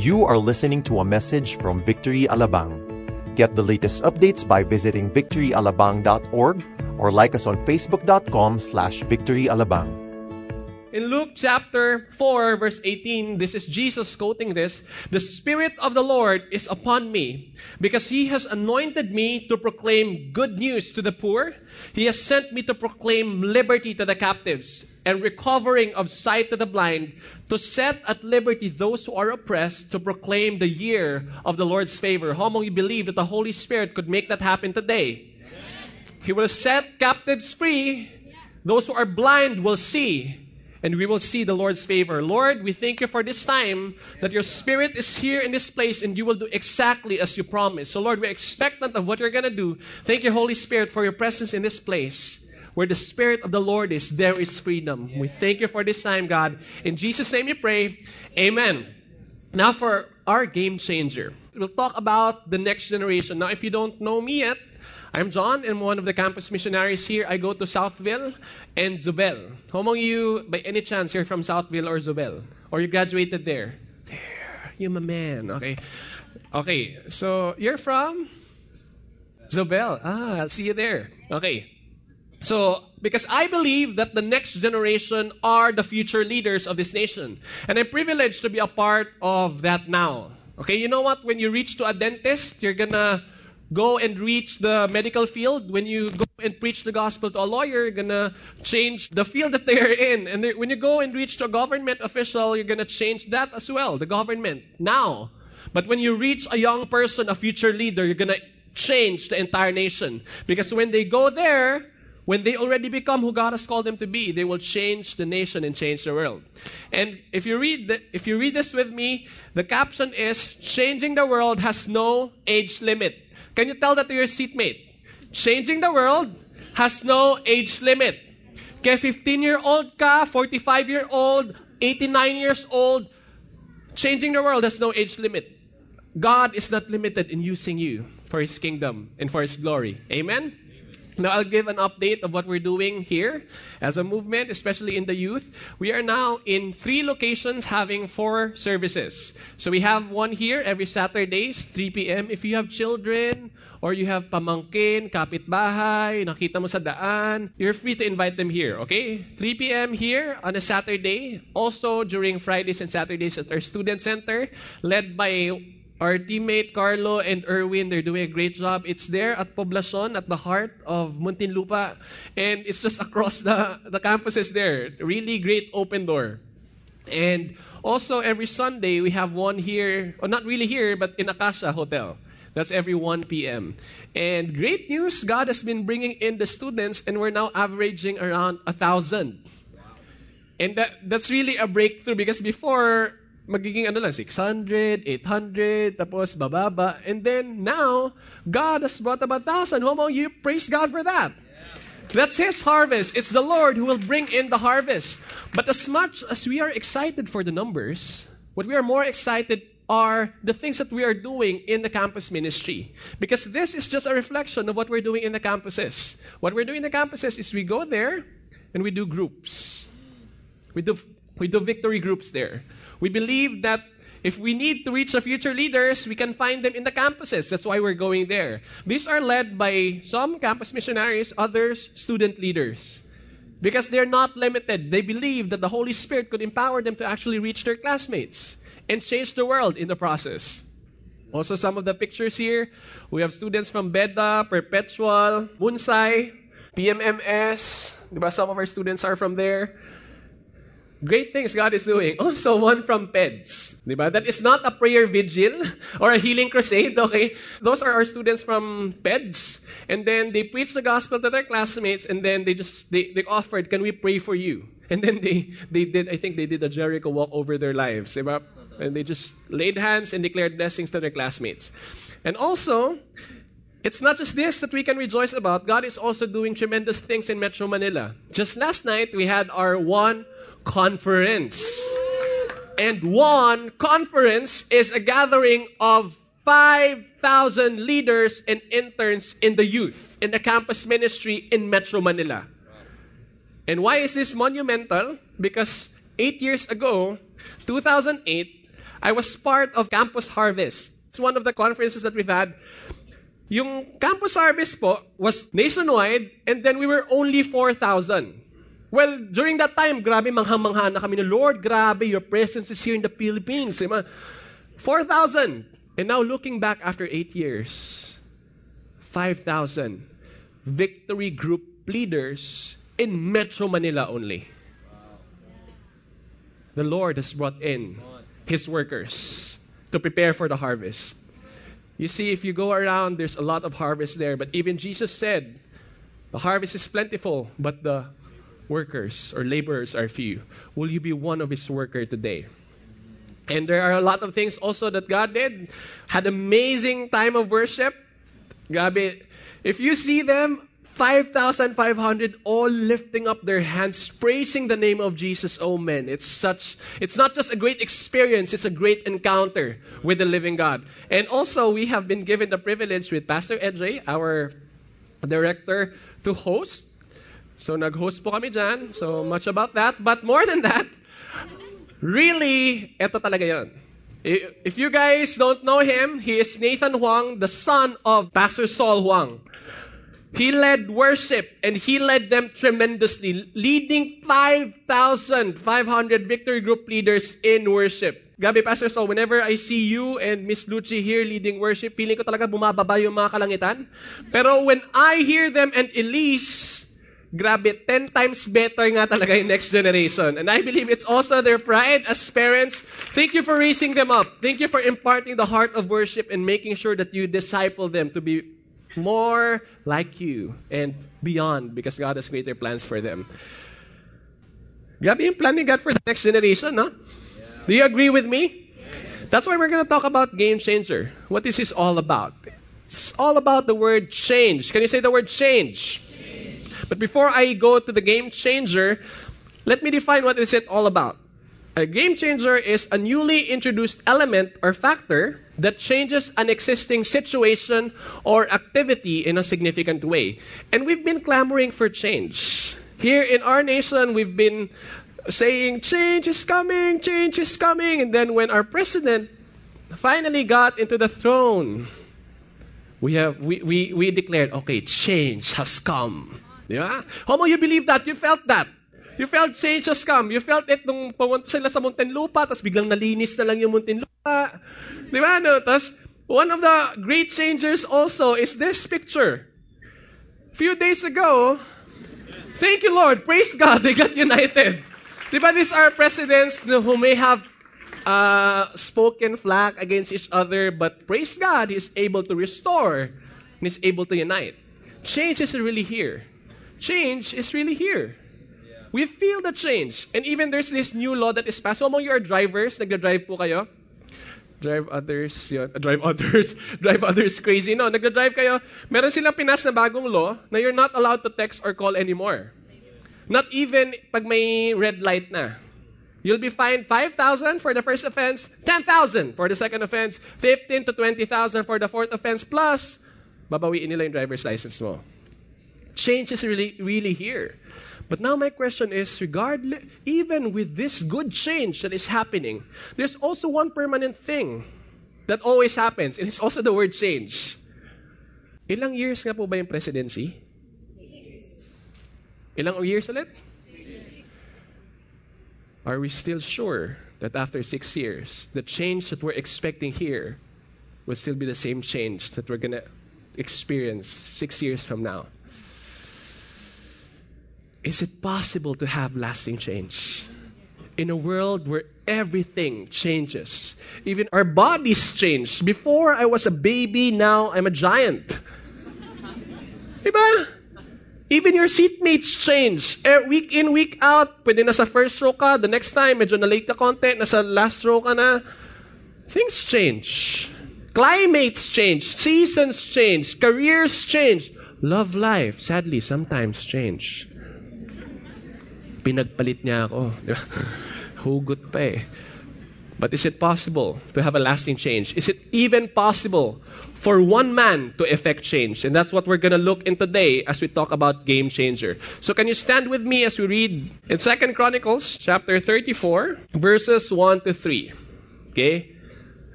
You are listening to a message from Victory Alabang. Get the latest updates by visiting victoryalabang.org or like us on facebook.com slash victoryalabang. In Luke chapter 4, verse 18, this is Jesus quoting this. The Spirit of the Lord is upon me because He has anointed me to proclaim good news to the poor. He has sent me to proclaim liberty to the captives and recovering of sight to the blind, to set at liberty those who are oppressed, to proclaim the year of the Lord's favor. How many believe that the Holy Spirit could make that happen today? He will set captives free. Those who are blind will see and we will see the Lord's favor. Lord, we thank you for this time that your Spirit is here in this place and you will do exactly as you promised. So, Lord, we're expectant of what you're going to do. Thank you, Holy Spirit, for your presence in this place. Where the Spirit of the Lord is, there is freedom. We thank you for this time, God. In Jesus' name we pray. Amen. Now, for our game changer, we'll talk about the next generation. Now, if you don't know me yet, I'm John, and I'm one of the campus missionaries here. I go to Southville and Zobel. How among you, by any chance, you're from Southville or Zobel? Or you graduated there? There, you're my man. Okay. Okay, so you're from Zobel. Ah, I'll see you there. Okay. So, because I believe that the next generation are the future leaders of this nation. And I'm privileged to be a part of that now. Okay, you know what? When you reach to a dentist, you're gonna go and reach the medical field. When you go and preach the gospel to a lawyer, you're gonna change the field that they're in. And when you go and reach to a government official, you're gonna change that as well, the government, now. But when you reach a young person, a future leader, you're gonna change the entire nation. Because when they go there, when they already become who God has called them to be, they will change the nation and change the world. And if you read the, if you read this with me, the caption is changing the world has no age limit. Can you tell that to your seatmate? Changing the world has no age limit. Kaya 15-year-old ka, 45-year-old, 89 years old, changing the world has no age limit. God is not limited in using you for His kingdom and for His glory. Amen? Now, I'll give an update of what we're doing here as a movement, especially in the youth. We are now in three locations having four services. So we have one here every Saturdays, 3 p.m. If you have children or you have pamangkin, kapitbahay, nakita mo sa daan, you're free to invite them here, okay? 3 p.m. here on a Saturday. Also during Fridays and Saturdays at our student center, led by our teammate Carlo and Erwin, they're doing a great job. It's there at Poblacion, at the heart of Muntinlupa. And it's just across the, the campuses there. Really great open door. And also every Sunday, we have one here, or not really here, but in Acacia Hotel. That's every 1 p.m. And great news, God has been bringing in the students, and we're now averaging around a thousand. And that, that's really a breakthrough because before, magiging ano lang, 600, 800, tapos bababa. And then now, God has brought about 1,000. How about you praise God for that? That's His harvest. It's the Lord who will bring in the harvest. But as much as we are excited for the numbers, what we are more excited are the things that we are doing in the campus ministry. Because this is just a reflection of what we're doing in the campuses. What we're doing in the campuses is we go there and we do groups. We do, we do victory groups there. We believe that if we need to reach the future leaders, we can find them in the campuses. That's why we're going there. These are led by some campus missionaries, others student leaders. Because they're not limited. They believe that the Holy Spirit could empower them to actually reach their classmates and change the world in the process. Also, some of the pictures here, we have students from Beda, Perpetual, Bunsai, PMMS. Some of our students are from there. Great things God is doing. Oh, also, one from PEDS. Diba? That is not a prayer vigil or a healing crusade, okay? Those are our students from PEDS. And then they preach the gospel to their classmates and then they just, they, they offered, can we pray for you? And then they, they did, I think they did a Jericho walk over their lives. Diba? And they just laid hands and declared blessings to their classmates. And also, it's not just this that we can rejoice about. God is also doing tremendous things in Metro Manila. Just last night, we had our one conference. And one conference is a gathering of 5,000 leaders and interns in the youth, in the campus ministry in Metro Manila. And why is this monumental? Because eight years ago, 2008, I was part of Campus Harvest. It's one of the conferences that we've had. Yung Campus Harvest po was nationwide and then we were only 4,000. Well, during that time, grabe manghang-mangha na kami na, Lord, grabe, your presence is here in the Philippines. 4,000. And now looking back after eight years, 5,000 victory group leaders in Metro Manila only. The Lord has brought in His workers to prepare for the harvest. You see, if you go around, there's a lot of harvest there. But even Jesus said, the harvest is plentiful, but the workers or laborers are few. Will you be one of His worker today? And there are a lot of things also that God did. Had amazing time of worship. Gabi, if you see them, 5,500 all lifting up their hands, praising the name of Jesus. Oh man, it's such, it's not just a great experience, it's a great encounter with the living God. And also, we have been given the privilege with Pastor Edre, our director, to host. So, nag-host po kami dyan. So, much about that. But more than that, really, eto talaga yon. If you guys don't know him, he is Nathan Huang, the son of Pastor Saul Huang. He led worship and he led them tremendously, leading 5,500 victory group leaders in worship. Gabi, Pastor Saul, whenever I see you and Miss Luchi here leading worship, feeling ko talaga bumababa yung mga kalangitan. Pero when I hear them and Elise, grabe, 10 times better nga talaga yung next generation. And I believe it's also their pride as parents. Thank you for raising them up. Thank you for imparting the heart of worship and making sure that you disciple them to be more like you and beyond because God has greater plans for them. Grabe yung plan ni God for the next generation, no? Yeah. Do you agree with me? That's why we're going to talk about game changer. What this is all about. It's all about the word change. Can you say the word change? But before I go to the game changer, let me define what is it all about. A game changer is a newly introduced element or factor that changes an existing situation or activity in a significant way. And we've been clamoring for change. Here in our nation, we've been saying, change is coming, change is coming. And then when our president finally got into the throne, we, have, we, we, we declared, okay, change has come. Yeah? How many you believe that? You felt that? You felt change has come. You felt it nung pumunta sila sa Muntinlupa, tapos biglang nalinis na lang yung Muntinlupa. Di ba? No? Tapos, one of the great changers also is this picture. Few days ago, thank you Lord, praise God, they got united. Di ba these are presidents who may have uh, spoken flack against each other, but praise God, He is able to restore is able to unite. Change is really here. Change is really here. We feel the change. And even there's this new law that is passed. So among your drivers, nagda-drive po kayo? Drive others, yun. Drive others. drive others crazy. No, nagda-drive kayo. Meron silang pinas na bagong law na you're not allowed to text or call anymore. Not even pag may red light na. You'll be fined 5,000 for the first offense, 10,000 for the second offense, 15 to 20,000 for the fourth offense, plus babawiin nila yung driver's license mo. Change is really, really here. But now my question is, regardless, even with this good change that is happening, there's also one permanent thing that always happens, and it's also the word change. Ilang years nga po ba yung presidency? Ilang years ulit? Are we still sure that after six years, the change that we're expecting here will still be the same change that we're going to experience six years from now? Is it possible to have lasting change? In a world where everything changes, even our bodies change. Before I was a baby, now I'm a giant. Even your seatmates change. Eh, week in, week out, pwede nasa first row ka, the next time, medyo na-late ka konti, nasa last row ka na. Things change. Climates change. Seasons change. Careers change. Love life, sadly, sometimes change. Pinagpalit niya ako. Hugot pa eh. But is it possible to have a lasting change? Is it even possible for one man to effect change? And that's what we're going to look in today as we talk about game changer. So can you stand with me as we read in Second Chronicles chapter 34 verses 1 to 3. Okay?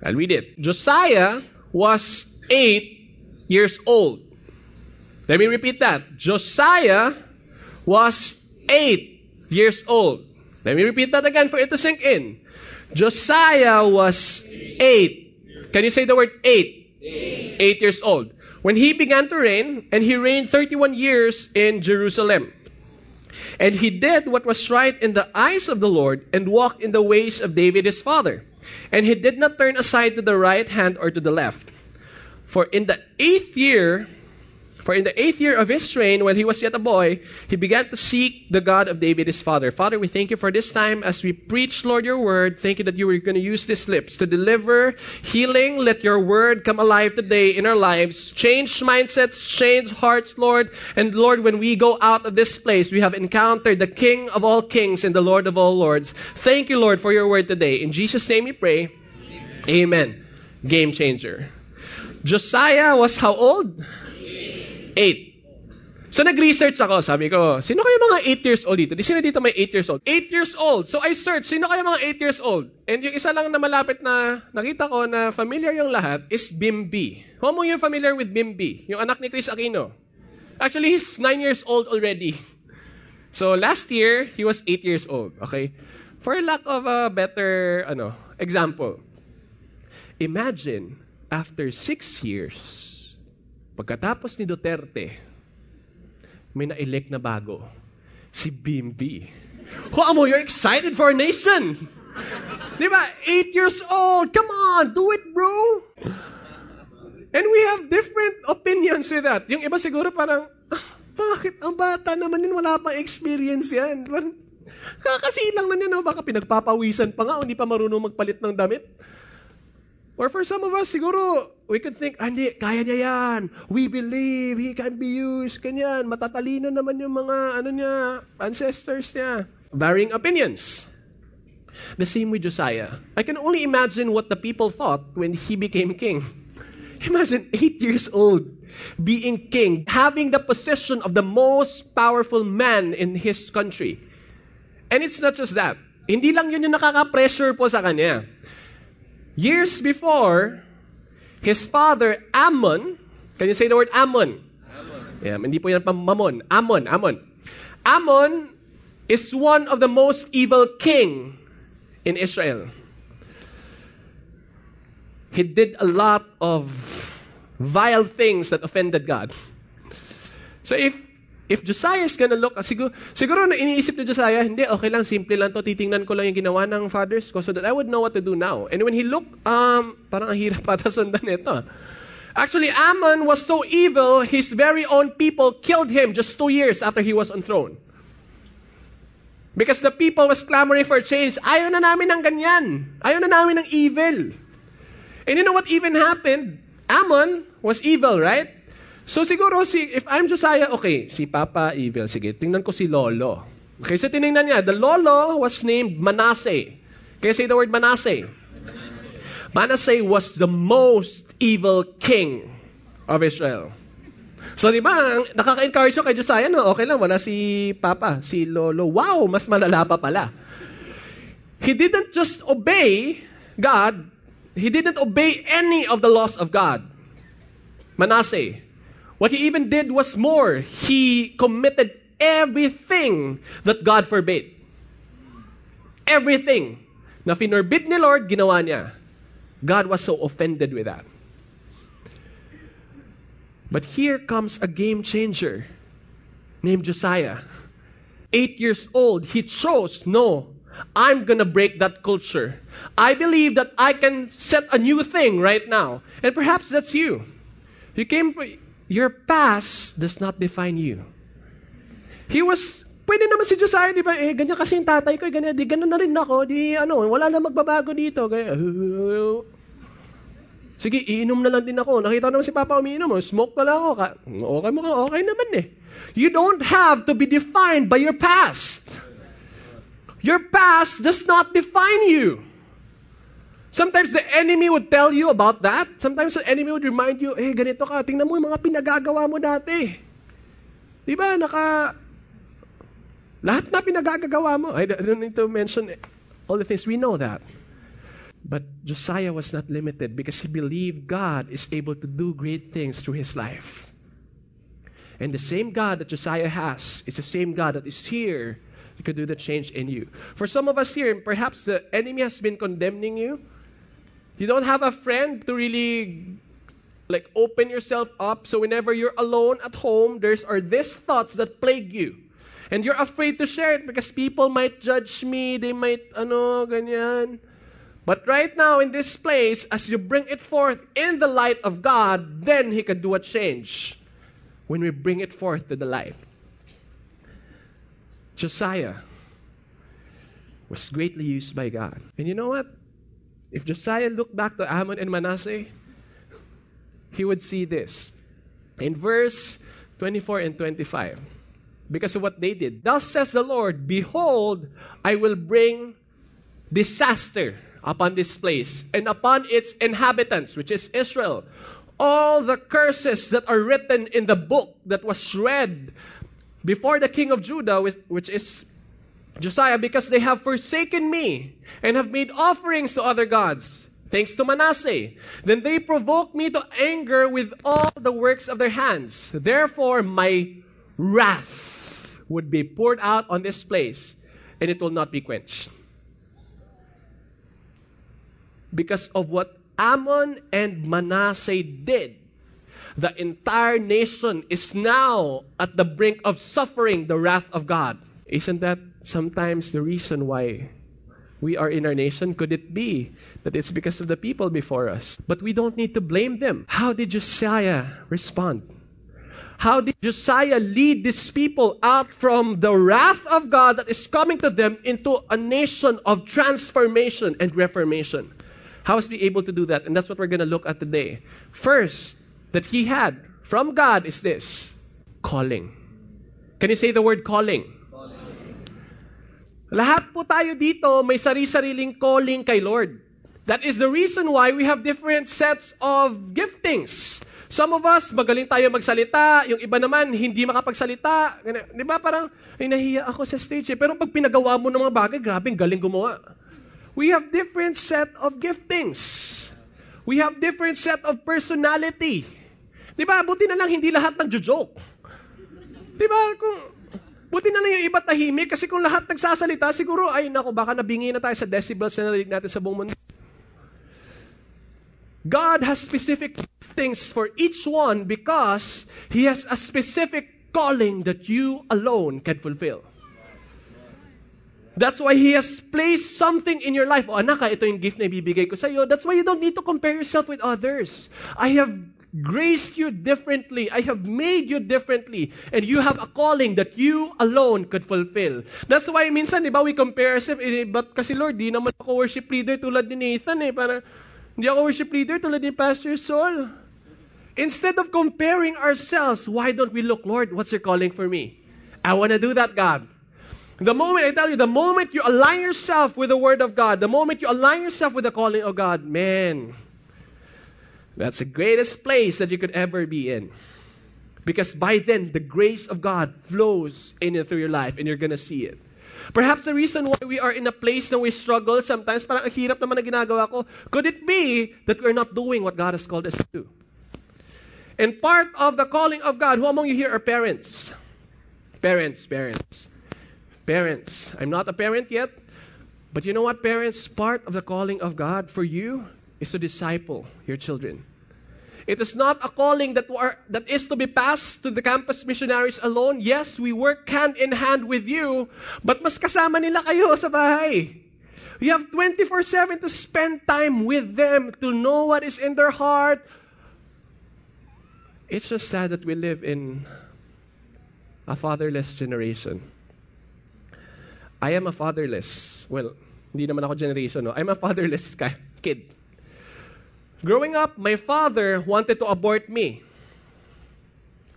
I'll read it. Josiah was eight years old. Let me repeat that. Josiah was eight years old. Let me repeat that again for it to sink in. Josiah was eight. Can you say the word eight? Eight, eight years old. When he began to reign, and he reigned 31 years in Jerusalem. And he did what was right in the eyes of the Lord and walked in the ways of David his father. And he did not turn aside to the right hand or to the left. For in the eighth year for in the eighth year of his reign, while he was yet a boy, he began to seek the God of David his father. Father, we thank you for this time as we preach, Lord, your word. Thank you that you were going to use these lips to deliver healing. Let your word come alive today in our lives. Change mindsets, change hearts, Lord. And Lord, when we go out of this place, we have encountered the King of all kings and the Lord of all lords. Thank you, Lord, for your word today. In Jesus' name we pray. Amen. Amen. Game changer. Josiah was how old? Eight. So nag-research ako, sabi ko, sino kayo mga 8 years old dito? Di sino dito may 8 years old? 8 years old. So I search, sino kayo mga 8 years old? And yung isa lang na malapit na nakita ko na familiar yung lahat is Bimbi. Kung mo yung familiar with Bimbi? Yung anak ni Chris Aquino. Actually, he's 9 years old already. So last year, he was 8 years old. Okay? For lack of a better ano example, imagine after 6 years, Pagkatapos ni Duterte, may na-elect na bago. Si Bimbi. Ho, mo, you're excited for our nation. Di ba? Eight years old. Come on, do it, bro. And we have different opinions with that. Yung iba siguro parang, ah, bakit ang bata naman yun, wala pang experience yan. Parang, kakasilang na niya, no? baka pinagpapawisan pa nga, hindi pa marunong magpalit ng damit. Or for some of us, siguro, we could think, ah, hindi, kaya niya yan. We believe he can be used. Kanyan, matatalino naman yung mga, ano niya, ancestors niya. Varying opinions. The same with Josiah. I can only imagine what the people thought when he became king. Imagine eight years old, being king, having the position of the most powerful man in his country. And it's not just that. Hindi lang yun yung nakaka-pressure po sa kanya. Years before, his father, Amon, can you say the word Amon? Amon. Yeah, hindi po yan pamamon. Amon, Amon. Amon is one of the most evil king in Israel. He did a lot of vile things that offended God. So if If Josiah is gonna look, siguro, siguro na iniisip ni Josiah, hindi, okay lang, simple lang to, titingnan ko lang yung ginawa ng fathers ko so that I would know what to do now. And when he looked, um, parang ang hirap pata sundan ito. Actually, Ammon was so evil, his very own people killed him just two years after he was on throne. Because the people was clamoring for change. Ayaw na namin ng ganyan. Ayaw na namin ng evil. And you know what even happened? Ammon was evil, right? So siguro, si, if I'm Josiah, okay, si Papa evil, sige, tingnan ko si Lolo. Okay, so tinignan niya, the Lolo was named Manasseh. Can you say the word Manasseh? Manasseh was the most evil king of Israel. So, di ba, nakaka-encourage kay Josiah, no? Okay lang, wala si Papa, si Lolo. Wow, mas malala pa pala. He didn't just obey God, he didn't obey any of the laws of God. Manasseh. What he even did was more. He committed everything that God forbade. Everything na finorbid ni Lord, ginawa niya. God was so offended with that. But here comes a game changer named Josiah. Eight years old, he chose, no, I'm gonna break that culture. I believe that I can set a new thing right now. And perhaps that's you. You came, Your past does not define you. He was, pwede naman si Josiah, di ba? Eh, ganyan kasi yung tatay ko, ganyan, di ganun na rin ako, di ano, wala na magbabago dito. Kaya, sige, iinom na lang din ako. Nakita naman si Papa umiinom, oh, smoke na lang ako. Okay mo ka, okay naman eh. You don't have to be defined by your past. Your past does not define you. Sometimes the enemy would tell you about that. Sometimes the enemy would remind you, eh, ganito ka, tingnan mo yung mga pinagagawa mo dati. Di ba, naka... Lahat na pinagagawa mo. I don't need to mention all the things. We know that. But Josiah was not limited because he believed God is able to do great things through his life. And the same God that Josiah has is the same God that is here to do the change in you. For some of us here, perhaps the enemy has been condemning you. You don't have a friend to really like open yourself up. So whenever you're alone at home, there's are these thoughts that plague you. And you're afraid to share it because people might judge me, they might ano ganyan. But right now in this place, as you bring it forth in the light of God, then He can do a change when we bring it forth to the light. Josiah was greatly used by God. And you know what? If Josiah looked back to Amon and Manasseh, he would see this. In verse 24 and 25, because of what they did. Thus says the Lord, Behold, I will bring disaster upon this place and upon its inhabitants, which is Israel. All the curses that are written in the book that was read before the king of Judah, which is Josiah, because they have forsaken me and have made offerings to other gods, thanks to Manasseh. Then they provoked me to anger with all the works of their hands. Therefore, my wrath would be poured out on this place, and it will not be quenched. Because of what Amon and Manasseh did, the entire nation is now at the brink of suffering the wrath of God. Isn't that sometimes the reason why we are in our nation? Could it be that it's because of the people before us? But we don't need to blame them. How did Josiah respond? How did Josiah lead these people out from the wrath of God that is coming to them into a nation of transformation and reformation? How was he able to do that? And that's what we're going to look at today. First, that he had from God is this calling. Can you say the word calling? calling. Lahat po tayo dito may sari-sariling calling kay Lord. That is the reason why we have different sets of giftings. Some of us, magaling tayo magsalita. Yung iba naman, hindi makapagsalita. Di ba? Parang, ay, nahiya ako sa stage eh. Pero pag pinagawa mo ng mga bagay, grabe, galing gumawa. We have different set of giftings. We have different set of personality. Di ba? Buti na lang hindi lahat nagjo-joke. Di ba? Kung, buti na lang yung iba tahimik kasi kung lahat nagsasalita, siguro, ay nako, baka nabingi na tayo sa decibels na narinig natin sa buong mundo. God has specific things for each one because He has a specific calling that you alone can fulfill. That's why He has placed something in your life. O anak, ito yung gift na ibibigay ko sa iyo. That's why you don't need to compare yourself with others. I have graced you differently. I have made you differently. And you have a calling that you alone could fulfill. That's why minsan, di ba, we compare ourselves. Eh, but kasi Lord, di naman ako worship leader tulad ni Nathan eh. Para, hindi ako worship leader tulad ni Pastor Saul. Instead of comparing ourselves, why don't we look, Lord, what's your calling for me? I want to do that, God. The moment, I tell you, the moment you align yourself with the Word of God, the moment you align yourself with the calling of God, man, that's the greatest place that you could ever be in. Because by then, the grace of God flows in and through your life, and you're going to see it. Perhaps the reason why we are in a place that we struggle sometimes, parang hirap naman na ginagawa ko, could it be that we're not doing what God has called us to do? And part of the calling of God, who among you here are parents? Parents, parents. Parents. I'm not a parent yet, but you know what, parents? Part of the calling of God for you is to disciple your children. It is not a calling that, are, that is to be passed to the campus missionaries alone. Yes, we work hand in hand with you, but mas kasama nila kayo sa bahay. You have 24-7 to spend time with them, to know what is in their heart. It's just sad that we live in a fatherless generation. I am a fatherless, well, hindi naman ako generation, no? I'm a fatherless kid. Growing up, my father wanted to abort me.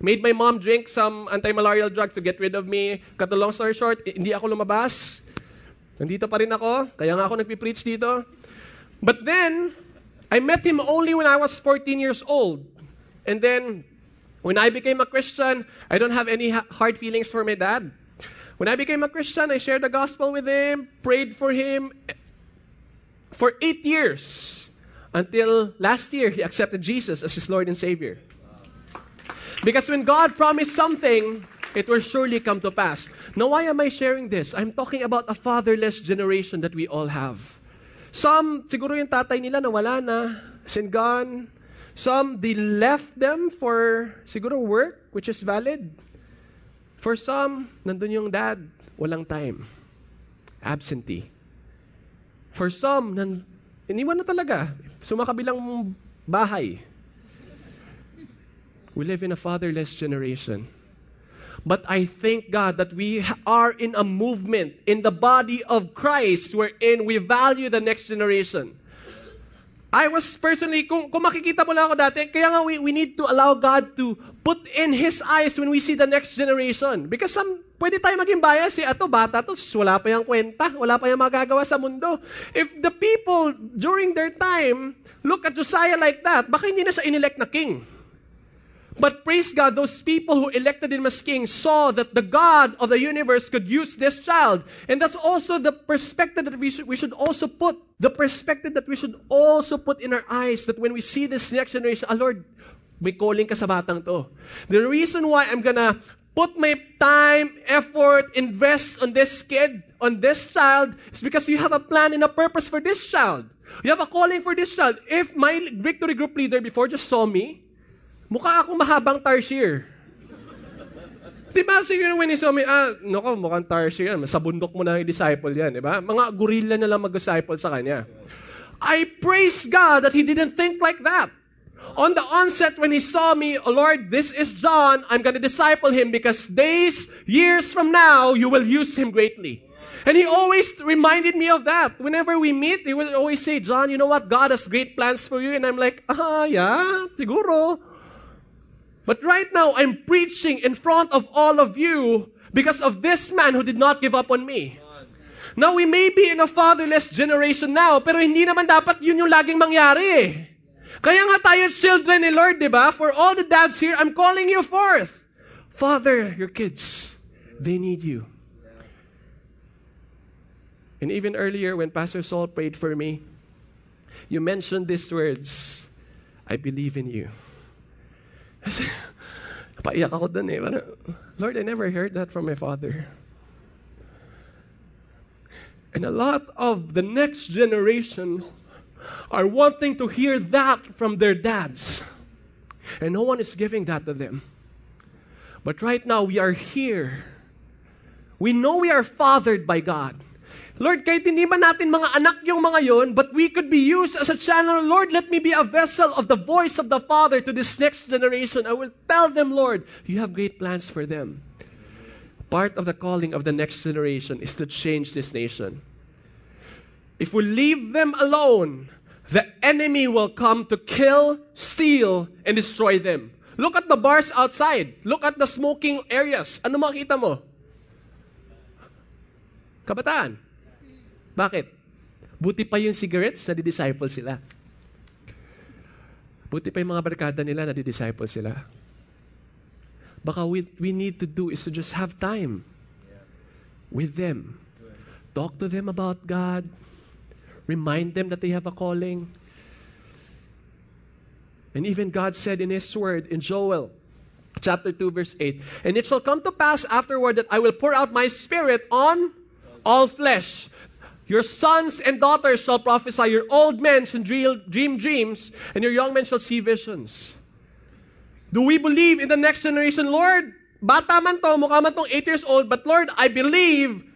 Made my mom drink some anti-malarial drugs to get rid of me. Cut the long story short, hindi ako lumabas. Nandito pa rin ako. Kaya nga ako nagpipreach dito. But then, I met him only when I was 14 years old. And then, when I became a Christian, I don't have any hard feelings for my dad. When I became a Christian, I shared the gospel with him, prayed for him, for eight years until last year he accepted Jesus as his Lord and Savior. Because when God promised something, it will surely come to pass. Now, why am I sharing this? I'm talking about a fatherless generation that we all have. Some, siguro yung tatay nila nawala na, sin gone. Some, they left them for siguro work, which is valid. For some, nandun yung dad, walang time. Absentee. For some, nan, iniwan na talaga. Sumakabilang bahay. We live in a fatherless generation. But I thank God that we are in a movement in the body of Christ wherein we value the next generation. I was personally, kung, kung makikita mo lang ako dati, kaya nga we, we need to allow God to put in His eyes when we see the next generation. Because some, pwede tayo maging bias eh. Ato, bata to, wala pa yung kwenta, wala pa yung magagawa sa mundo. If the people during their time look at Josiah like that, baka hindi na siya inelect na king. But praise God, those people who elected him as king saw that the God of the universe could use this child. And that's also the perspective that we should, we should also put, the perspective that we should also put in our eyes that when we see this next generation, ah, Lord, may calling ka sa batang to. The reason why I'm gonna put my time, effort, invest on this kid, on this child, is because you have a plan and a purpose for this child. You have a calling for this child. If my victory group leader before just saw me, Mukha akong mahabang tarsier. Di ba? Siguro when he saw me, ah, nako, mukhang tarsier yan. Sa bundok mo na yung disciple yan, di ba? Mga gorilla na lang mag-disciple sa kanya. I praise God that he didn't think like that. On the onset, when he saw me, oh Lord, this is John, I'm going to disciple him because days, years from now, you will use him greatly. And he always reminded me of that. Whenever we meet, he would always say, John, you know what? God has great plans for you. And I'm like, ah, yeah, siguro. But right now, I'm preaching in front of all of you because of this man who did not give up on me. Now, we may be in a fatherless generation now, pero hindi naman dapat yun yung laging mangyari eh. Kaya nga tayo children ni Lord, di ba? For all the dads here, I'm calling you forth. Father, your kids, they need you. And even earlier, when Pastor Saul prayed for me, you mentioned these words, I believe in you. Ako dun eh. Lord, I never heard that from my father. And a lot of the next generation are wanting to hear that from their dads. And no one is giving that to them. But right now, we are here. We know we are fathered by God. Lord, kahit hindi man natin mga anak yung mga yon, but we could be used as a channel. Lord, let me be a vessel of the voice of the Father to this next generation. I will tell them, Lord, you have great plans for them. Part of the calling of the next generation is to change this nation. If we leave them alone, the enemy will come to kill, steal, and destroy them. Look at the bars outside. Look at the smoking areas. Ano makita mo? Kabataan. Bakit? Buti pa yung cigarettes, nadi-disciple sila. Buti pa yung mga barkada nila, nadi-disciple sila. Baka we, we need to do is to just have time with them. Talk to them about God. Remind them that they have a calling. And even God said in His Word in Joel chapter 2, verse 8, And it shall come to pass afterward that I will pour out my Spirit on all flesh. Your sons and daughters shall prophesy, your old men shall dream dreams, and your young men shall see visions. Do we believe in the next generation? Lord, bata man to, mukha man tong 8 years old, but Lord, I believe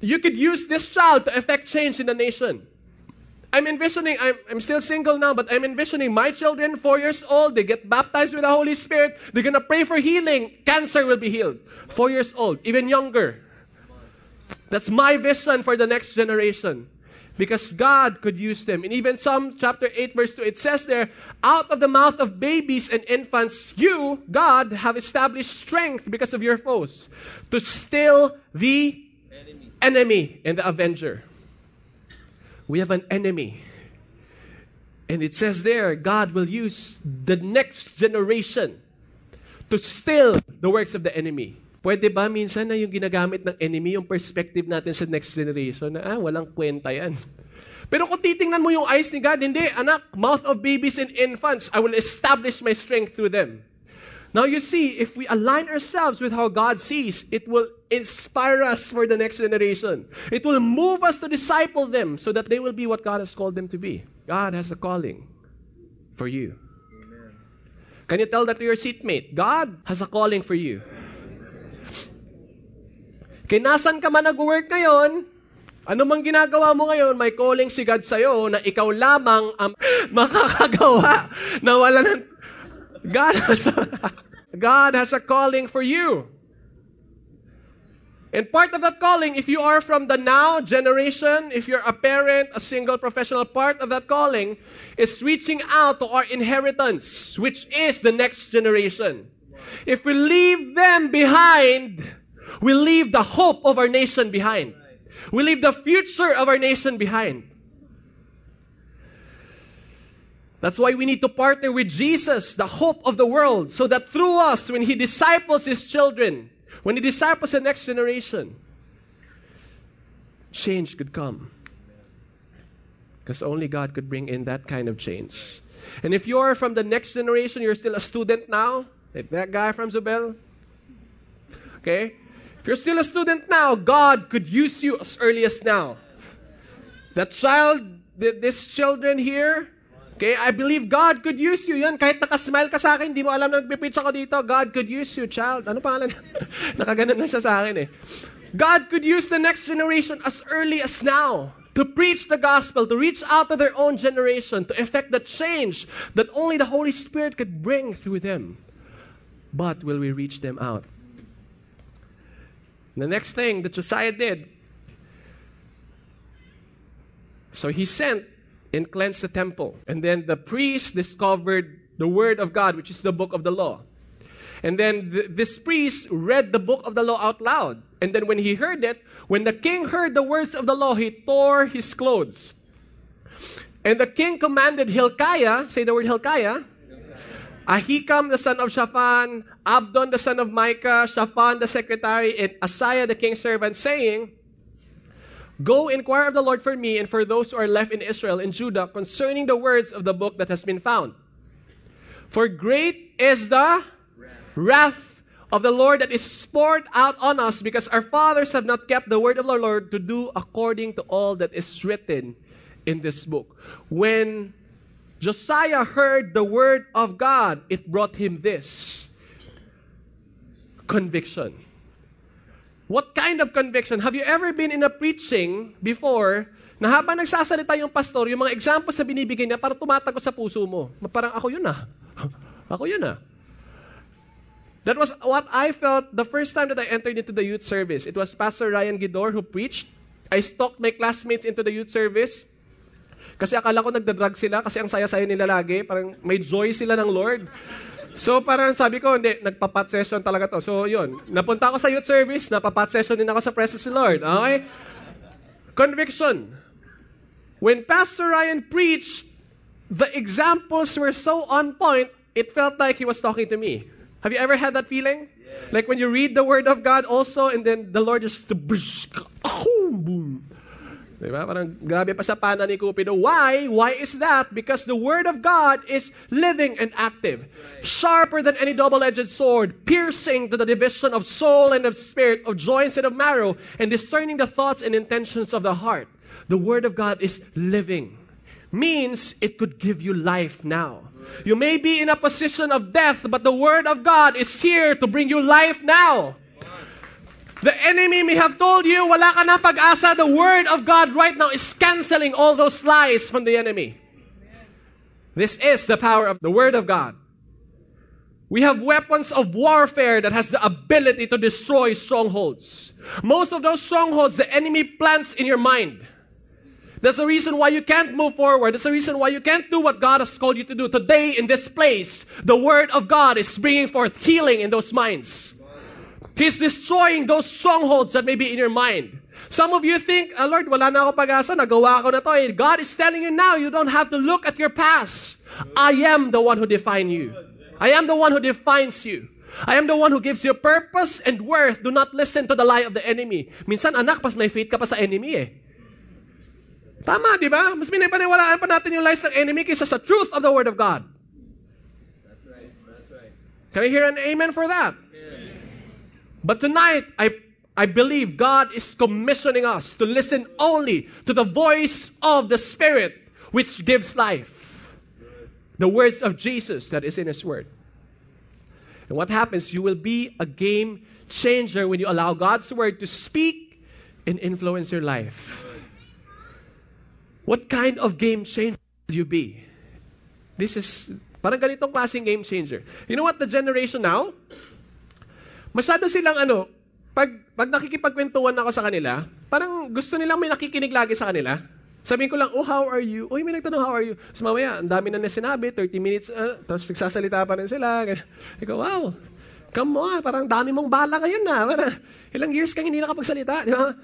you could use this child to effect change in the nation. I'm envisioning, I'm, I'm still single now, but I'm envisioning my children, four years old, they get baptized with the Holy Spirit, they're gonna pray for healing, cancer will be healed. Four years old, even younger. That's my vision for the next generation. Because God could use them. And even Psalm chapter 8, verse 2, it says there, out of the mouth of babies and infants, you, God, have established strength because of your foes to still the enemy, and the avenger. We have an enemy. And it says there, God will use the next generation to still the works of the enemy. Pwede ba minsan na yung ginagamit ng enemy yung perspective natin sa next generation na ah, walang kwenta yan. Pero kung titingnan mo yung eyes ni God, hindi, anak, mouth of babies and infants, I will establish my strength through them. Now you see, if we align ourselves with how God sees, it will inspire us for the next generation. It will move us to disciple them so that they will be what God has called them to be. God has a calling for you. Can you tell that to your seatmate? God has a calling for you. Kaya nasan ka man nag-work ngayon, ano mang ginagawa mo ngayon, may calling si God sa'yo na ikaw lamang ang makakagawa na wala ng... God has a, God has a calling for you. And part of that calling, if you are from the now generation, if you're a parent, a single professional, part of that calling is reaching out to our inheritance, which is the next generation. If we leave them behind, we leave the hope of our nation behind. We leave the future of our nation behind. That's why we need to partner with Jesus, the hope of the world, so that through us, when He disciples His children, when He disciples the next generation, change could come. Because only God could bring in that kind of change. And if you're from the next generation, you're still a student now, like that guy from Zobel, okay? If you're still a student now, God could use you as early as now. That child, this children here, okay, I believe God could use you. Yan, kahit nakasmile ka sa akin, hindi mo alam na nagpipreach ako dito, God could use you, child. Ano pangalan? Nakaganon na siya sa akin eh. God could use the next generation as early as now to preach the gospel, to reach out to their own generation, to effect the change that only the Holy Spirit could bring through them. But will we reach them out? The next thing that Josiah did, so he sent and cleansed the temple. And then the priest discovered the word of God, which is the book of the law. And then th- this priest read the book of the law out loud. And then when he heard it, when the king heard the words of the law, he tore his clothes. And the king commanded Hilkiah, say the word Hilkiah, Ahikam the son of Shaphan, Abdon the son of Micah, Shaphan the secretary, and Asaiah the king's servant, saying, Go inquire of the Lord for me and for those who are left in Israel and Judah concerning the words of the book that has been found. For great is the wrath of the Lord that is poured out on us because our fathers have not kept the word of the Lord to do according to all that is written in this book. When Josiah heard the word of God, it brought him this conviction. What kind of conviction? Have you ever been in a preaching before na habang nagsasalita yung pastor, yung mga examples na binibigay niya, parang tumatago sa puso mo. Parang ako yun ah. ako yun ah. That was what I felt the first time that I entered into the youth service. It was Pastor Ryan Gidor who preached. I stalked my classmates into the youth service. Kasi akala ko nagda-drug sila kasi ang saya-saya nila lagi. Parang may joy sila ng Lord. So parang sabi ko, hindi, nagpa-pot session talaga to. So yun, napunta ako sa youth service, napapa-pot session din ako sa presence of Lord. Okay? Conviction. When Pastor Ryan preached, the examples were so on point, it felt like he was talking to me. Have you ever had that feeling? Yeah. Like when you read the Word of God also, and then the Lord just, boom. Diba? Parang grabe pa sa pana ni Cupido. Why? Why is that? Because the Word of God is living and active. Sharper than any double-edged sword, piercing to the division of soul and of spirit, of joints and of marrow, and discerning the thoughts and intentions of the heart. The Word of God is living. Means it could give you life now. You may be in a position of death, but the Word of God is here to bring you life now. The enemy may have told you, wala ka na pag-asa. The Word of God right now is canceling all those lies from the enemy. This is the power of the Word of God. We have weapons of warfare that has the ability to destroy strongholds. Most of those strongholds the enemy plants in your mind. That's the reason why you can't move forward. That's the reason why you can't do what God has called you to do. Today, in this place, the Word of God is bringing forth healing in those minds. He's destroying those strongholds that may be in your mind. Some of you think, oh, Lord, wala na ako pag-asa, nagawa ko na to. God is telling you now, you don't have to look at your past. I am the one who defines you. I am the one who defines you. I am the one who gives you purpose and worth. Do not listen to the lie of the enemy. Minsan, anak, pas may faith ka pa sa enemy eh. Tama, di ba? Mas pinipaniwalaan pa natin yung lies ng enemy kaysa sa truth of the Word of God. That's right. That's right. Can I hear an amen for that? But tonight, I, I believe God is commissioning us to listen only to the voice of the Spirit, which gives life. The words of Jesus that is in His Word. And what happens? You will be a game changer when you allow God's Word to speak and influence your life. What kind of game changer will you be? This is, parang ganitong klaseng game changer. You know what the generation now? Masyado silang ano, pag, pag nakikipagkwentuhan ako sa kanila, parang gusto nilang may nakikinig lagi sa kanila. Sabihin ko lang, oh, how are you? Uy, may nagtanong, how are you? Tapos mamaya, ang dami na na sinabi, 30 minutes, uh, tapos nagsasalita pa rin sila. Ikaw, wow, come on, parang dami mong bala ngayon na. Parang, ilang years kang hindi nakapagsalita, di ba?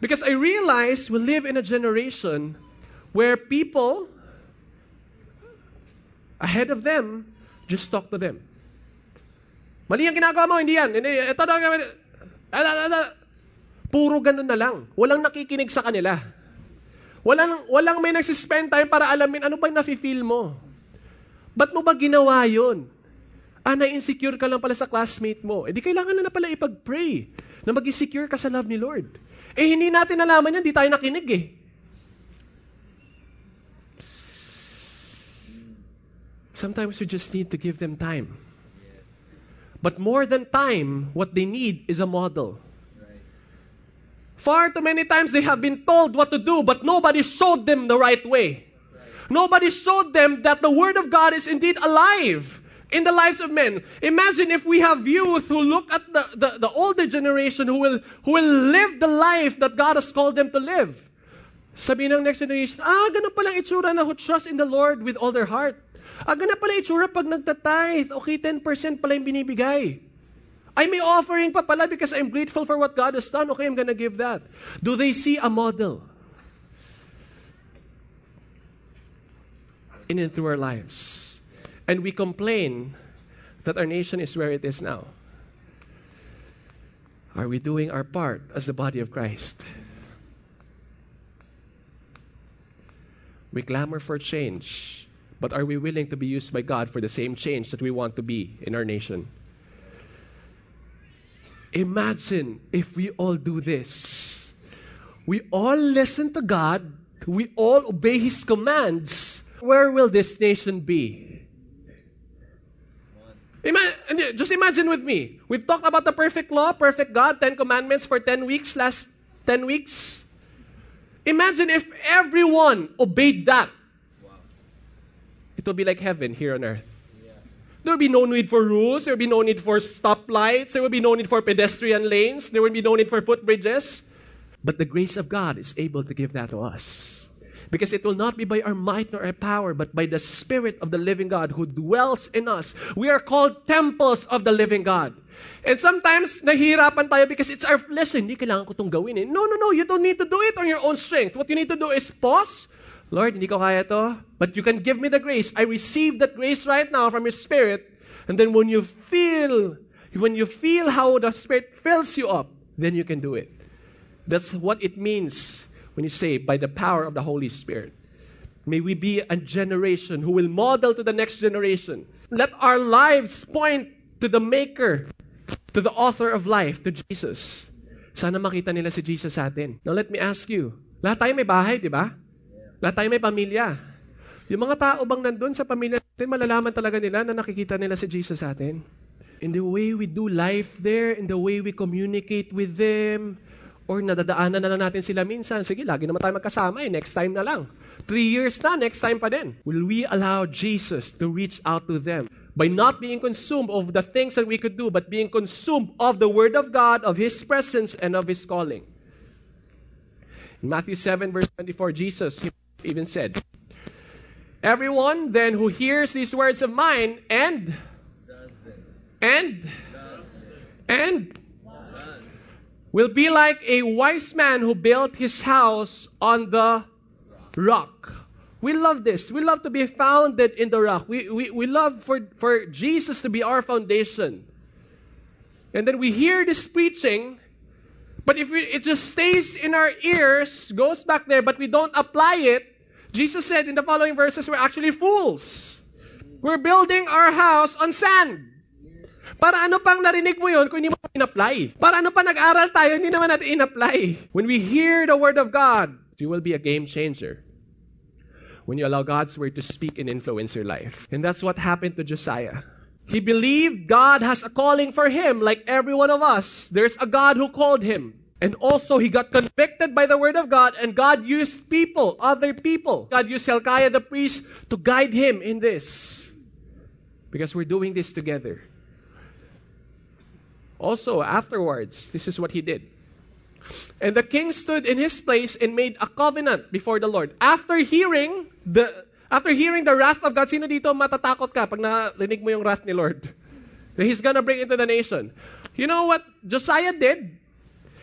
Because I realized we live in a generation where people ahead of them just talk to them. Mali ang ginagawa mo, hindi yan. Hindi, ito na, puro ganun na lang. Walang nakikinig sa kanila. Walang, walang may nagsispend time para alamin ano ba yung nafe-feel mo. Ba't mo ba ginawa yun? Ah, na-insecure ka lang pala sa classmate mo. Eh di kailangan na, pala ipag-pray na mag-insecure ka sa love ni Lord. Eh hindi natin nalaman yan, di tayo nakinig eh. Sometimes we just need to give them time. But more than time, what they need is a model. Far too many times they have been told what to do, but nobody showed them the right way. Nobody showed them that the Word of God is indeed alive in the lives of men. Imagine if we have youth who look at the, the, the older generation who will, who will live the life that God has called them to live. Sabi ng next generation, ah, ganun palang itsura na who trust in the Lord with all their heart. Ah, ganun pala itsura pag nagtatithe. Okay, 10% pala yung binibigay. I may offering pa pala because I'm grateful for what God has done. Okay, I'm gonna give that. Do they see a model? In and through our lives. And we complain that our nation is where it is now. Are we doing our part as the body of Christ? We clamor for change, but are we willing to be used by God for the same change that we want to be in our nation? Imagine if we all do this. We all listen to God, we all obey His commands. Where will this nation be? Ima- just imagine with me. We've talked about the perfect law, perfect God, Ten Commandments for 10 weeks, last 10 weeks. Imagine if everyone obeyed that. It would be like heaven here on earth. There will be no need for rules. There will be no need for stoplights. There will be no need for pedestrian lanes. There will be no need for footbridges. But the grace of God is able to give that to us. Because it will not be by our might nor our power, but by the Spirit of the living God who dwells in us. We are called temples of the living God. And sometimes, nahihirapan tayo because it's our flesh. Hindi kailangan ko itong gawin eh. No, no, no. You don't need to do it on your own strength. What you need to do is pause. Lord, hindi ko kaya to. But you can give me the grace. I receive that grace right now from your Spirit. And then when you feel, when you feel how the Spirit fills you up, then you can do it. That's what it means when you say, by the power of the Holy Spirit. May we be a generation who will model to the next generation. Let our lives point to the Maker, to the author of life, to Jesus. Sana makita nila si Jesus atin. Now let me ask you, lahat tayo may bahay, di ba? Lahat tayo may pamilya. Yung mga tao bang nandun sa pamilya natin, malalaman talaga nila na nakikita nila si Jesus sa atin? In the way we do life there, in the way we communicate with them, or nadadaanan na lang natin sila minsan. Sige, lagi naman tayo magkasama eh. Next time na lang. Three years na, next time pa din. Will we allow Jesus to reach out to them by not being consumed of the things that we could do, but being consumed of the Word of God, of His presence, and of His calling? In Matthew 7, verse 24, Jesus even said, Everyone then who hears these words of mine and and and will be like a wise man who built his house on the rock. We love this. We love to be founded in the rock. We, we, we love for, for Jesus to be our foundation. And then we hear this preaching, But if we, it just stays in our ears, goes back there, but we don't apply it, Jesus said in the following verses, we're actually fools. We're building our house on sand. Para ano pang narinig mo yun kung hindi mo in-apply? Para ano pa nag-aral tayo, hindi naman natin in-apply. When we hear the Word of God, you will be a game changer. When you allow God's Word to speak and influence your life. And that's what happened to Josiah. He believed God has a calling for him, like every one of us. There's a God who called him. And also, he got convicted by the word of God, and God used people, other people. God used Hilkiah the priest to guide him in this. Because we're doing this together. Also, afterwards, this is what he did. And the king stood in his place and made a covenant before the Lord. After hearing the after hearing the wrath of God, sino dito matatakot ka pag narinig mo yung wrath ni Lord? That he's gonna bring into the nation. You know what Josiah did?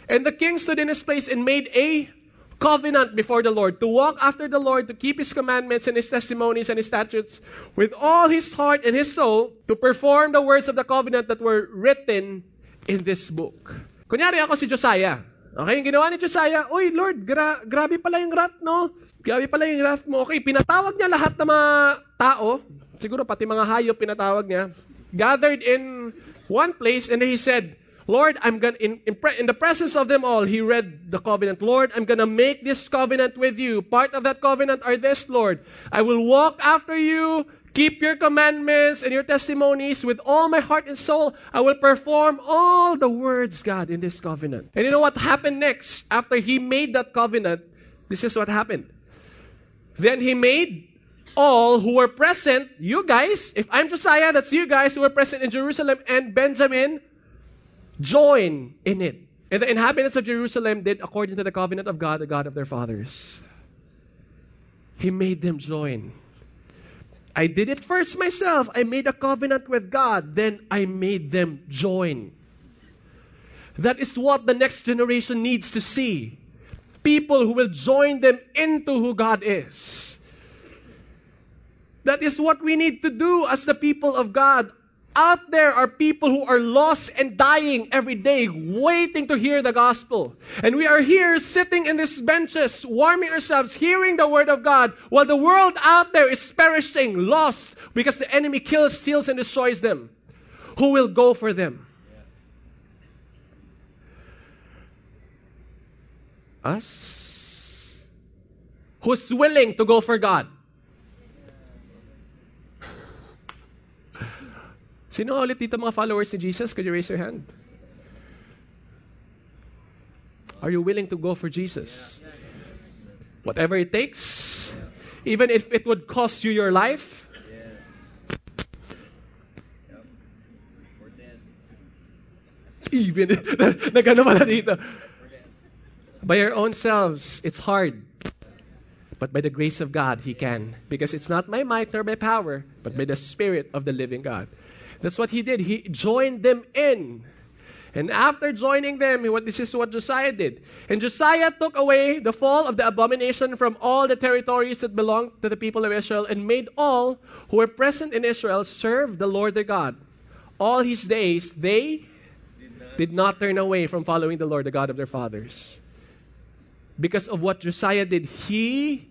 And the king stood in his place and made a covenant before the Lord to walk after the Lord, to keep his commandments and his testimonies and his statutes with all his heart and his soul, to perform the words of the covenant that were written in this book. Kunyari ako si Josiah. Okay, yung ginawa ni Josiah, Uy, Lord, gra- grabe pala yung wrath, no? Grabe pala yung wrath mo. Okay, pinatawag niya lahat ng mga tao, siguro pati mga hayop pinatawag niya, gathered in one place, and he said, Lord, I'm gonna, in, in, in the presence of them all, he read the covenant. Lord, I'm gonna make this covenant with you. Part of that covenant are this, Lord. I will walk after you, keep your commandments and your testimonies with all my heart and soul. I will perform all the words, God, in this covenant. And you know what happened next? After he made that covenant, this is what happened. Then he made all who were present, you guys, if I'm Josiah, that's you guys who were present in Jerusalem and Benjamin, join in it. And the inhabitants of Jerusalem did according to the covenant of God, the God of their fathers. He made them join. I did it first myself. I made a covenant with God. Then I made them join. That is what the next generation needs to see. People who will join them into who God is. That is what we need to do as the people of God. Out there are people who are lost and dying every day, waiting to hear the gospel. And we are here sitting in these benches, warming ourselves, hearing the word of God, while the world out there is perishing, lost, because the enemy kills, steals, and destroys them. Who will go for them? Us? Who's willing to go for God? Sino ulit dito mga followers ni Jesus? Could you raise your hand? Are you willing to go for Jesus? Whatever it takes, even if it would cost you your life. Even, nagano pala dito. By your own selves, it's hard. But by the grace of God, He can. Because it's not by might nor by power, but by the Spirit of the living God. That's what he did. He joined them in. And after joining them, what this is what Josiah did. And Josiah took away the fall of the abomination from all the territories that belonged to the people of Israel and made all who were present in Israel serve the Lord their God. All his days they did not turn away from following the Lord, the God of their fathers. Because of what Josiah did, he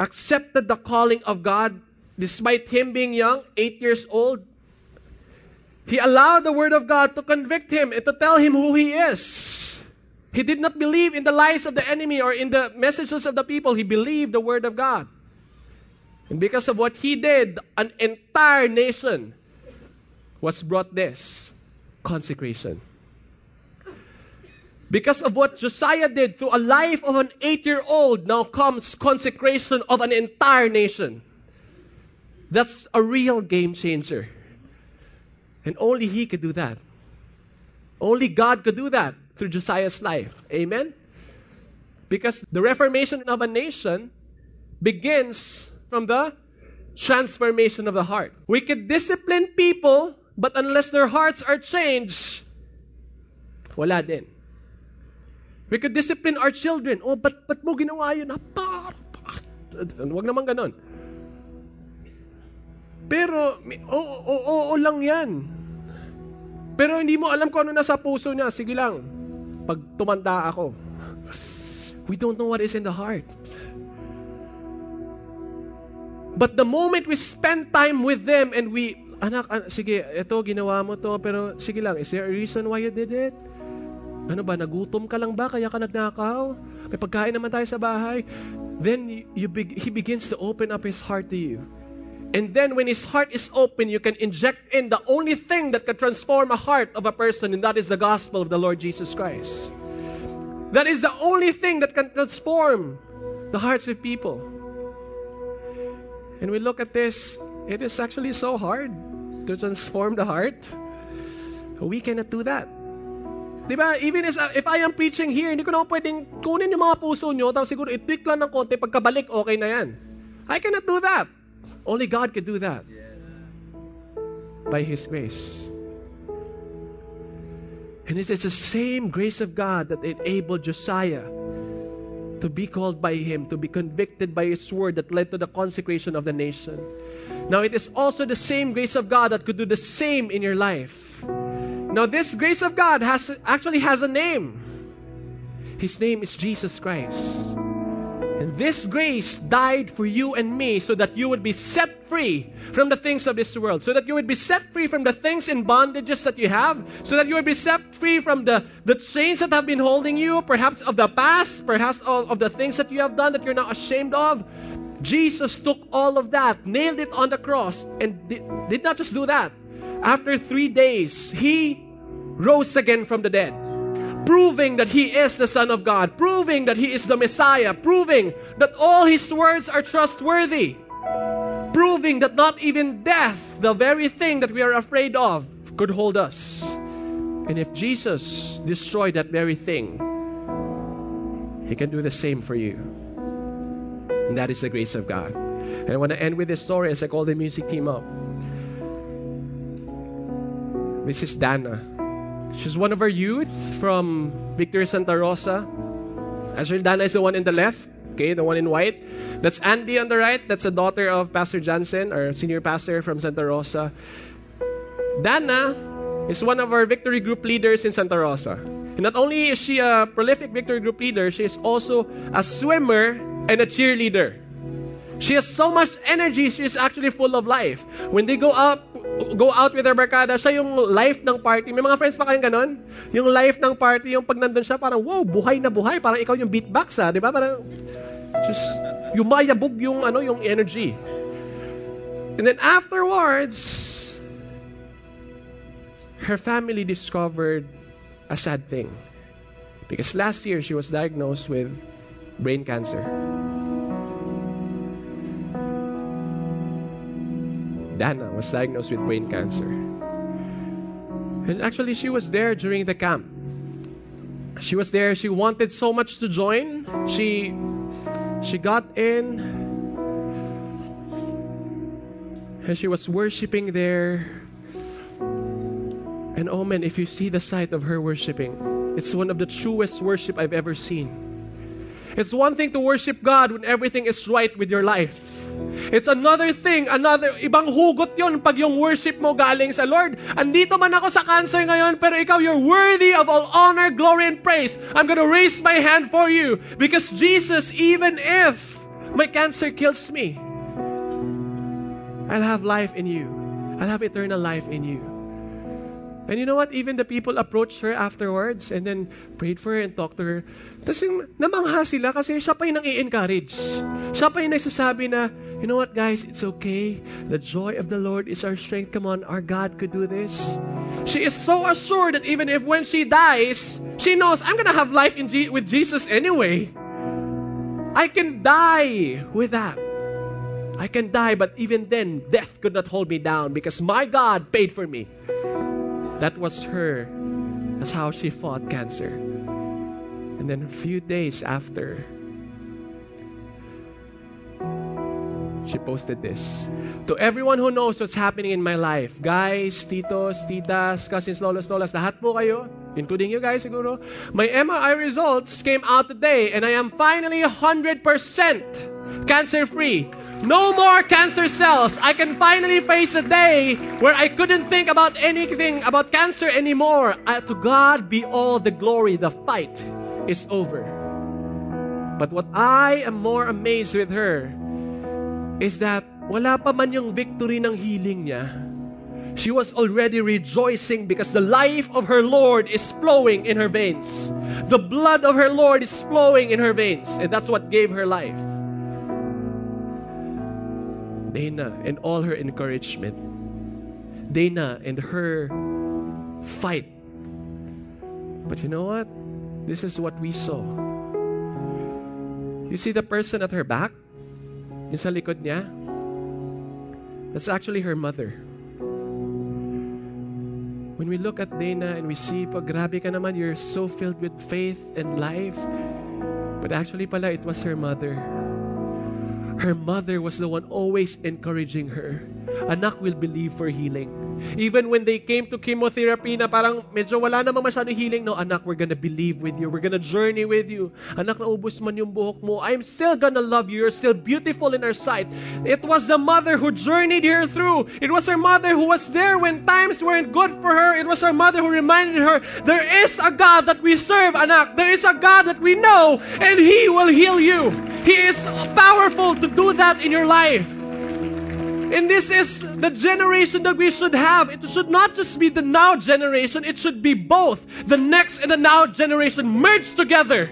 accepted the calling of God despite him being young, eight years old, he allowed the Word of God to convict him and to tell him who he is. He did not believe in the lies of the enemy or in the messages of the people. He believed the Word of God. And because of what he did, an entire nation was brought this consecration. Because of what Josiah did through a life of an eight year old, now comes consecration of an entire nation. That's a real game changer. And only he could do that. Only God could do that through Josiah's life. Amen? Because the reformation of a nation begins from the transformation of the heart. We could discipline people, but unless their hearts are changed, wala din. We could discipline our children. Oh, but, but mo ginawa yun? Huwag naman ganon. Pero, oo, oo, oo lang yan. Pero hindi mo alam kung ano nasa puso niya. Sige lang. pag tumanda ako. We don't know what is in the heart. But the moment we spend time with them and we, anak, an- sige, ito, ginawa mo to, pero sige lang, is there a reason why you did it? Ano ba, nagutom ka lang ba, kaya ka nagnakaw? May pagkain naman tayo sa bahay. Then you, you beg- he begins to open up his heart to you. And then when his heart is open, you can inject in the only thing that can transform a heart of a person, and that is the gospel of the Lord Jesus Christ. That is the only thing that can transform the hearts of people. And we look at this, it is actually so hard to transform the heart. We cannot do that. Diba? Even as, uh, if I am preaching here, hindi ko na pwedeng kunin yung mga puso nyo, tapos siguro itwik lang ng konti, pagkabalik, okay na yan. I cannot do that. Only God can do that. By His grace. And it is the same grace of God that enabled Josiah to be called by Him, to be convicted by His word that led to the consecration of the nation. Now, it is also the same grace of God that could do the same in your life. Now, this grace of God has actually has a name. His name is Jesus Christ. And this grace died for you and me so that you would be set free from the things of this world, so that you would be set free from the things in bondages that you have, so that you would be set free from the, the chains that have been holding you, perhaps of the past, perhaps of, of the things that you have done that you're not ashamed of. Jesus took all of that, nailed it on the cross, and did not just do that. After three days, he rose again from the dead proving that he is the Son of God, proving that he is the Messiah, proving that all his words are trustworthy, proving that not even death, the very thing that we are afraid of, could hold us. And if Jesus destroyed that very thing, he can do the same for you. And that is the grace of God. And I want to end with this story as I call the music team up. Is Dana. She's one of our youth from Victory Santa Rosa. Actually, Dana is the one in the left, okay, the one in white. That's Andy on the right. That's the daughter of Pastor Johnson, our senior pastor from Santa Rosa. Dana is one of our victory group leaders in Santa Rosa. And not only is she a prolific victory group leader, she is also a swimmer and a cheerleader. She has so much energy, she is actually full of life. When they go out, go out with their barkada, siya yung life ng party. May mga friends pa kayong ganon? Yung life ng party, yung pag nandun siya, parang, wow, buhay na buhay. Parang ikaw yung beatbox, ha? Di ba? Parang, just, yumayabog yung, ano, yung energy. And then afterwards, her family discovered a sad thing. Because last year, she was diagnosed with brain cancer. Dana was diagnosed with brain cancer. And actually, she was there during the camp. She was there. She wanted so much to join. She she got in and she was worshiping there. And oh man, if you see the sight of her worshiping, it's one of the truest worship I've ever seen. It's one thing to worship God when everything is right with your life. It's another thing, another, ibang hugot yon pag yung worship mo galing sa Lord. Andito man ako sa cancer ngayon, pero ikaw, you're worthy of all honor, glory, and praise. I'm gonna raise my hand for you because Jesus, even if my cancer kills me, I'll have life in you. I'll have eternal life in you. And you know what? Even the people approached her afterwards and then prayed for her and talked to her. Tapos namangha sila kasi siya pa yung nang encourage Siya pa yung nagsasabi na, you know what guys, it's okay. The joy of the Lord is our strength. Come on, our God could do this. She is so assured that even if when she dies, she knows, I'm gonna have life in G- with Jesus anyway. I can die with that. I can die, but even then, death could not hold me down because my God paid for me. That was her. That's how she fought cancer. And then a few days after, she posted this. To everyone who knows what's happening in my life, guys, titos, titas, cousins, lolos, lolas, lahat po kayo, including you guys siguro, my MRI results came out today and I am finally 100% cancer-free. No more cancer cells. I can finally face a day where I couldn't think about anything about cancer anymore. Uh, to God be all the glory. The fight is over. But what I am more amazed with her is that wala pa man yung victory ng healing niya. She was already rejoicing because the life of her Lord is flowing in her veins. The blood of her Lord is flowing in her veins. And that's what gave her life. Dana and all her encouragement. Dana and her fight. But you know what? This is what we saw. You see the person at her back? Yung sa likod niya? That's actually her mother. When we look at Dana and we see, pag grabe ka naman, you're so filled with faith and life. But actually pala, it was her mother. Her mother was the one always encouraging her. Anak will believe for healing. Even when they came to chemotherapy na parang medyo wala namang masyado healing, no, anak, we're gonna believe with you. We're gonna journey with you. Anak, naubos man yung buhok mo. I'm still gonna love you. You're still beautiful in our sight. It was the mother who journeyed her through. It was her mother who was there when times weren't good for her. It was her mother who reminded her, there is a God that we serve, anak. There is a God that we know, and He will heal you. He is powerful to do that in your life. And this is the generation that we should have. It should not just be the now generation, it should be both the next and the now generation merged together.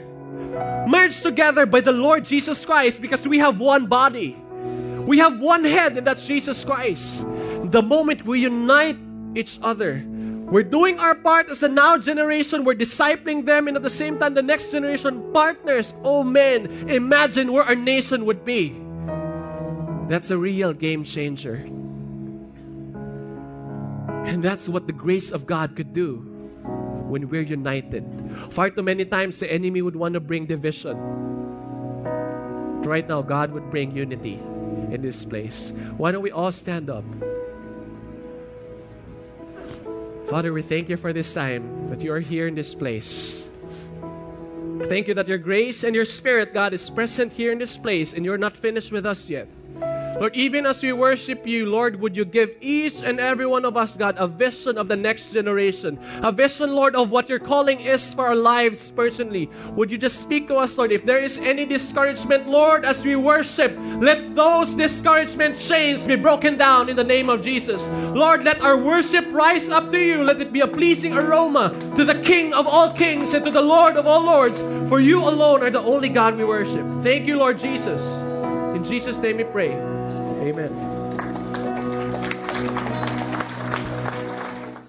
Merged together by the Lord Jesus Christ because we have one body. We have one head, and that's Jesus Christ. The moment we unite each other, we're doing our part as the now generation. We're discipling them, and at the same time, the next generation partners. Oh man, imagine where our nation would be. That's a real game changer. And that's what the grace of God could do when we're united. Far too many times the enemy would want to bring division. But Right now, God would bring unity in this place. Why don't we all stand up? Father, we thank you for this time that you are here in this place. Thank you that your grace and your spirit, God, is present here in this place and you're not finished with us yet. Lord, even as we worship you, Lord, would you give each and every one of us, God, a vision of the next generation, a vision, Lord, of what your calling is for our lives personally. Would you just speak to us, Lord? If there is any discouragement, Lord, as we worship, let those discouragement chains be broken down in the name of Jesus. Lord, let our worship rise up to you. Let it be a pleasing aroma to the King of all kings and to the Lord of all lords. For you alone are the only God we worship. Thank you, Lord Jesus. In Jesus' name we pray. Amen.